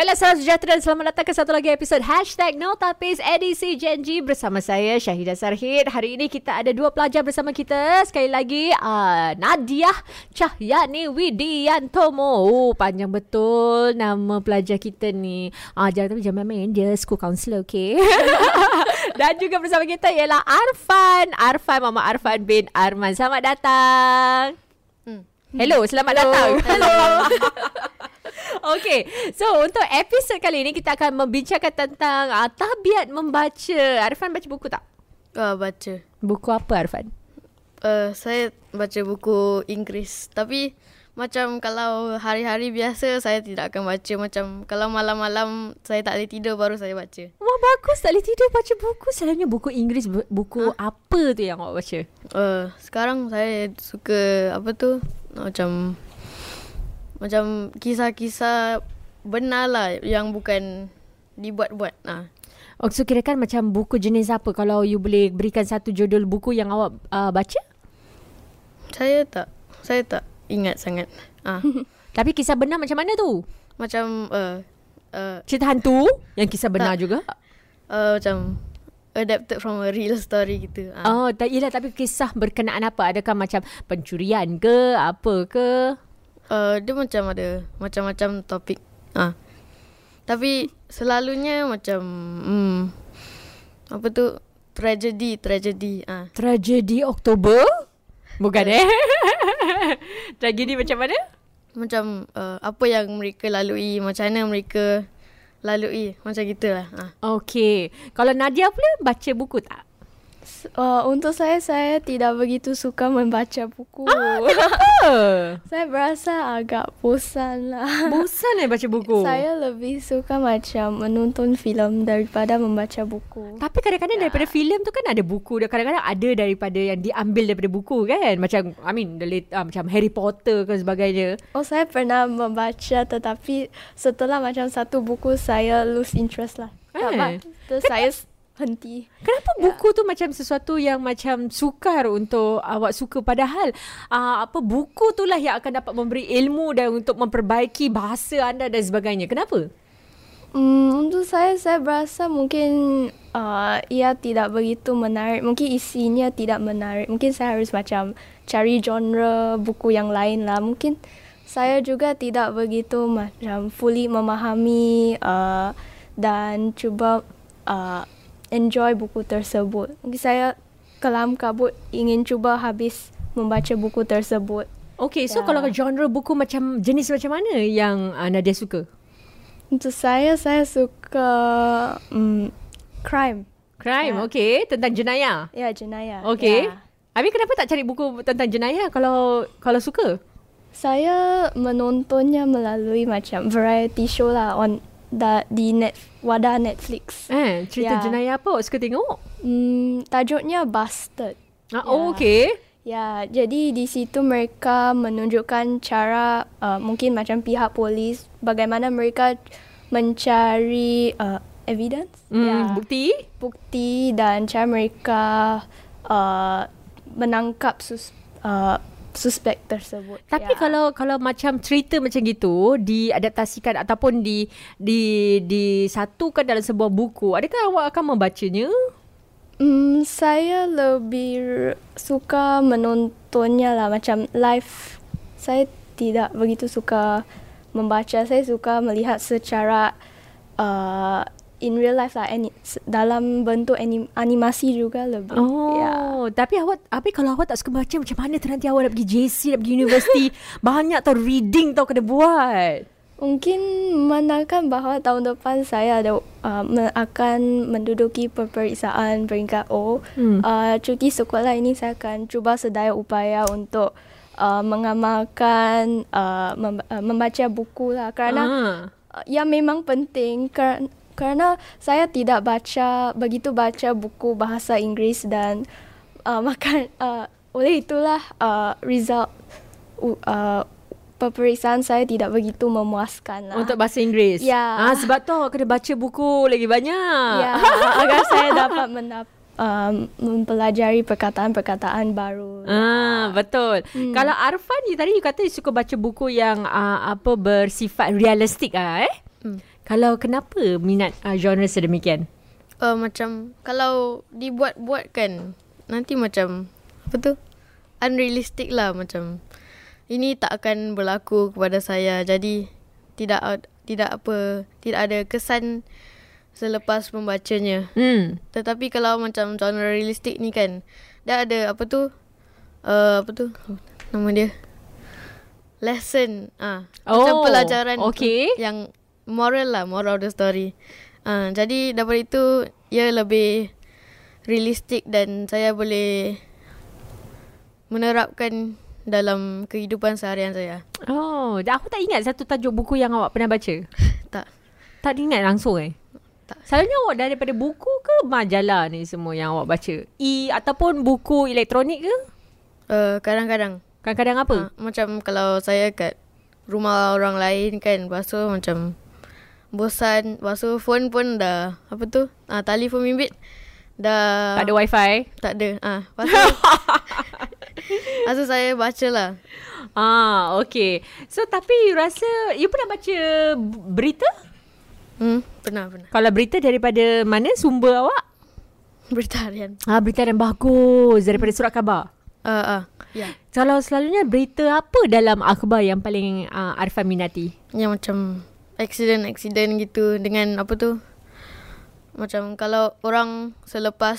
Baiklah, salam sejahtera dan selamat datang ke satu lagi episod Hashtag No Tapis edisi Gen Z bersama saya Syahidah Sarhid. Hari ini kita ada dua pelajar bersama kita. Sekali lagi, uh, Nadia Cahyani Widiantomo. Oh, panjang betul nama pelajar kita ni. Ah, uh, jangan tapi jangan main dia school counselor, okay? dan juga bersama kita ialah Arfan. Arfan, Mama Arfan bin Arman. Selamat datang. Hmm. Hello, selamat Hello. datang. Hello. Okay, so untuk episod kali ini kita akan membincangkan tentang uh, tabiat membaca. Arfan baca buku tak? Uh, baca. Buku apa Arfan? Uh, saya baca buku Inggeris. Tapi macam kalau hari-hari biasa saya tidak akan baca. Macam kalau malam-malam saya tak boleh tidur baru saya baca. Wah bagus tak boleh tidur baca buku. Selalunya buku Inggeris, buku huh? apa tu yang awak baca? Uh, sekarang saya suka apa tu? Macam macam kisah-kisah benar lah yang bukan dibuat-buat. Ha. Oh, so kira kan macam buku jenis apa kalau you boleh berikan satu judul buku yang awak uh, baca? Saya tak. Saya tak ingat sangat. Ha. Tapi kisah benar macam mana tu? Macam uh, uh, cerita hantu yang kisah benar tak. juga? Uh, macam adapted from a real story gitu. Ha. Oh, tak ialah tapi kisah berkenaan apa? Adakah macam pencurian ke, apa ke? Uh, dia macam ada macam-macam topik. Ah. Tapi selalunya macam hmm, apa tu tragedi tragedi ah. Tragedi Oktober? Bukan eh? tragedi macam mana? Macam uh, apa yang mereka lalui, macam mana mereka lalui, macam gitulah. Ah. Okay. Kalau Nadia pula baca buku tak? Uh, untuk saya, saya tidak begitu suka membaca buku. Ah, kenapa? saya berasa agak bosan lah. Bosan eh baca buku? Saya lebih suka macam menonton filem daripada membaca buku. Tapi kadang-kadang ya. daripada filem tu kan ada buku. Kadang-kadang ada daripada yang diambil daripada buku kan? Macam, I mean, the late, uh, macam Harry Potter ke sebagainya. Oh, saya pernah membaca tetapi setelah macam satu buku, saya lose interest lah. Eh. Terus saya henti. Kenapa ya. buku tu macam sesuatu yang macam sukar untuk awak suka padahal uh, apa buku tu lah yang akan dapat memberi ilmu dan untuk memperbaiki bahasa anda dan sebagainya. Kenapa? Hmm, untuk saya saya berasa mungkin uh, ia tidak begitu menarik. Mungkin isinya tidak menarik. Mungkin saya harus macam cari genre buku yang lain lah. Mungkin saya juga tidak begitu macam fully memahami uh, dan cuba uh, enjoy buku tersebut. Mungkin saya kelam kabut ingin cuba habis membaca buku tersebut. Okay, so ya. kalau genre buku macam jenis macam mana yang uh, Nadia suka? Untuk saya, saya suka um, crime. Crime, ya. okay. Tentang jenayah? Ya, jenayah. Okay. Ya. Habis kenapa tak cari buku tentang jenayah kalau kalau suka? Saya menontonnya melalui macam variety show lah on da, di net wadah Netflix. Eh, cerita yeah. jenayah apa awak suka tengok? Hmm, tajuknya Bastard. Ah, yeah. oh, okay. Ya, jadi di situ mereka menunjukkan cara uh, mungkin macam pihak polis bagaimana mereka mencari uh, evidence, mm, ya. bukti, bukti dan cara mereka uh, menangkap sus, uh, suspek tersebut. Tapi ya. kalau kalau macam cerita macam gitu diadaptasikan ataupun di di disatukan dalam sebuah buku, adakah awak akan membacanya? Hmm, saya lebih suka menontonnya lah macam live. Saya tidak begitu suka membaca. Saya suka melihat secara uh, in real life lah any, dalam bentuk anim, animasi juga lebih. Oh, yeah. tapi awak tapi kalau awak tak suka baca macam mana nanti awak nak pergi JC, nak pergi universiti, banyak tau reading tau kena buat. Mungkin menandakan bahawa tahun depan saya ada uh, akan menduduki peperiksaan peringkat O. Hmm. Uh, cuti sekolah ini saya akan cuba sedaya upaya untuk uh, mengamalkan uh, mem- uh, membaca buku lah kerana ah. uh, yang memang penting kerana kerana saya tidak baca begitu baca buku bahasa Inggeris dan uh, makan uh, oleh itulah uh, result uh, peperiksaan saya tidak begitu memuaskan lah. Untuk bahasa Inggeris? Ya. Ah, sebab tu kena baca buku lagi banyak. Ya, agar saya dapat mendap um, mempelajari perkataan-perkataan baru. Ah, betul. Hmm. Kalau Arfan ni tadi you kata you suka baca buku yang uh, apa bersifat realistik ah eh? Hmm. Kalau kenapa minat uh, genre sedemikian? Uh, macam kalau dibuat-buat kan nanti macam apa tu? Unrealistic lah macam ini tak akan berlaku kepada saya. Jadi tidak tidak apa tidak ada kesan selepas membacanya. Hmm. Tetapi kalau macam genre realistik ni kan dia ada apa tu? Uh, apa tu? Nama dia? Lesson. Ah, macam Oh, pelajaran okay. yang moral lah, moral of the story. Ah, jadi daripada itu ia lebih realistik dan saya boleh menerapkan dalam kehidupan seharian saya. Oh, dah aku tak ingat satu tajuk buku yang awak pernah baca. Tak. Tak ingat langsung eh? Tak. Selalunya awak daripada buku ke majalah ni semua yang awak baca? E ataupun buku elektronik ke? Uh, kadang-kadang Kadang-kadang apa? Ah, macam kalau saya kat rumah orang lain kan, lepas tu macam bosan, lepas tu phone pun dah apa tu? Ah, telefon bimbit dah tak ada wifi? tak ada. Ah, lepas tu, lepas tu saya baca lah. Ah, okay. So, tapi you rasa, you pernah baca berita? Hmm, pernah pernah. Kalau berita daripada mana sumber awak? Berita harian. Ah, berita yang bagus daripada surat khabar. Ah, ah, ya. Kalau selalunya berita apa dalam akhbar yang paling uh, Arfan minati? Yang macam accident-accident gitu dengan apa tu? Macam kalau orang selepas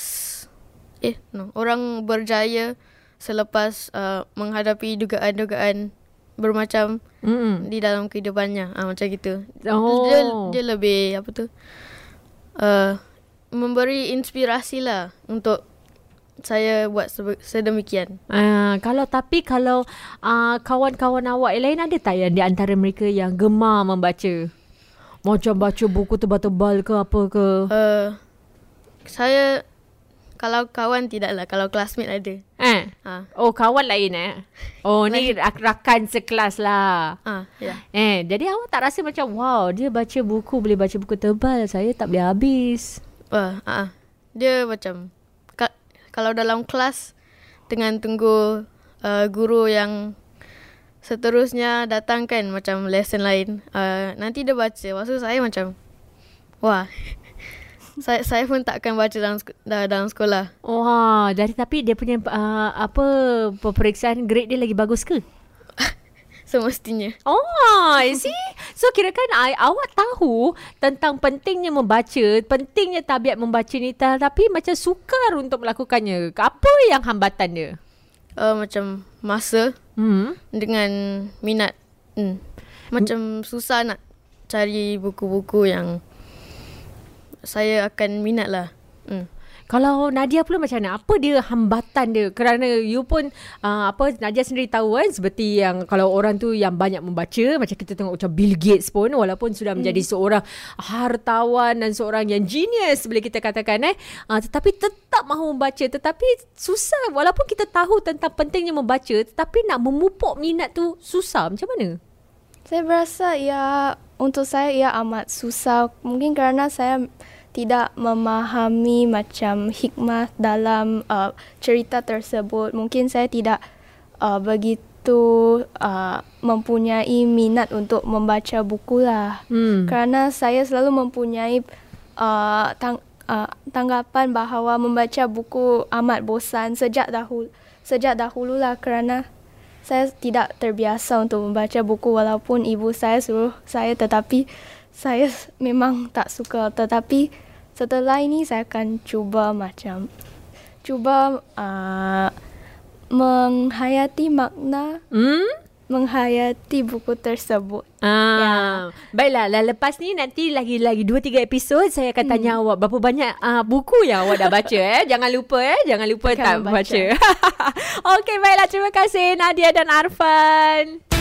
eh no, orang berjaya selepas uh, menghadapi dugaan-dugaan bermacam Mm. di dalam kehidupannya. Ah macam gitu. Oh. Dia dia lebih apa tu? Uh, memberi inspirasi lah untuk saya buat sedemikian. Uh, kalau tapi kalau uh, kawan-kawan awak yang lain ada tak yang di antara mereka yang gemar membaca? Macam baca buku tebal-tebal ke apa ke? Uh, saya kalau kawan tidaklah, kalau classmate ada. Eh. Ah, Oh, kawan lain eh? Oh, ni rak- rakan sekelas lah. ah, ya. Eh, jadi awak tak rasa macam, wow, dia baca buku, boleh baca buku tebal. Saya tak boleh habis. Wah, ah, ah. dia macam kalau dalam kelas dengan tunggu uh, guru yang seterusnya datang kan macam lesson lain. Uh, nanti dia baca. Maksud saya macam wah. saya saya pun takkan baca dalam dalam sekolah. Wah, jadi tapi dia punya uh, apa peperiksaan grade dia lagi bagus ke? Semestinya. Oh, see? So kirakan I, awak tahu tentang pentingnya membaca, pentingnya tabiat membaca ni tapi macam sukar untuk melakukannya. Apa yang hambatan dia? Uh, macam masa Hmm. dengan minat. Hmm. Macam susah nak cari buku-buku yang saya akan minat lah. Hmm. Kalau Nadia pula macam mana? Apa dia hambatan dia? Kerana you pun uh, apa Nadia sendiri tahu kan seperti yang kalau orang tu yang banyak membaca macam kita tengok macam Bill Gates pun walaupun sudah menjadi seorang hartawan dan seorang yang genius boleh kita katakan eh uh, tetapi tetap mahu membaca tetapi susah walaupun kita tahu tentang pentingnya membaca tetapi nak memupuk minat tu susah macam mana? Saya berasa ya untuk saya ia amat susah. Mungkin kerana saya tidak memahami macam hikmah dalam uh, cerita tersebut. Mungkin saya tidak uh, begitu uh, mempunyai minat untuk membaca buku lah. Hmm. Kerana saya selalu mempunyai uh, tang, uh, tanggapan bahawa membaca buku amat bosan sejak dahulu sejak dahulu lah kerana saya tidak terbiasa untuk membaca buku walaupun ibu saya suruh saya tetapi saya memang tak suka tetapi setelah ini saya akan cuba macam cuba uh, menghayati makna Hmm? Menghayati buku tersebut. Ah, Ya. baiklah. Lah lepas ni nanti lagi-lagi 2 3 episod saya akan tanya awak berapa banyak uh, buku yang awak dah baca eh. Jangan lupa eh. Jangan lupa Akan tak membaca. baca. Okey, baiklah. Terima kasih Nadia dan Arfan.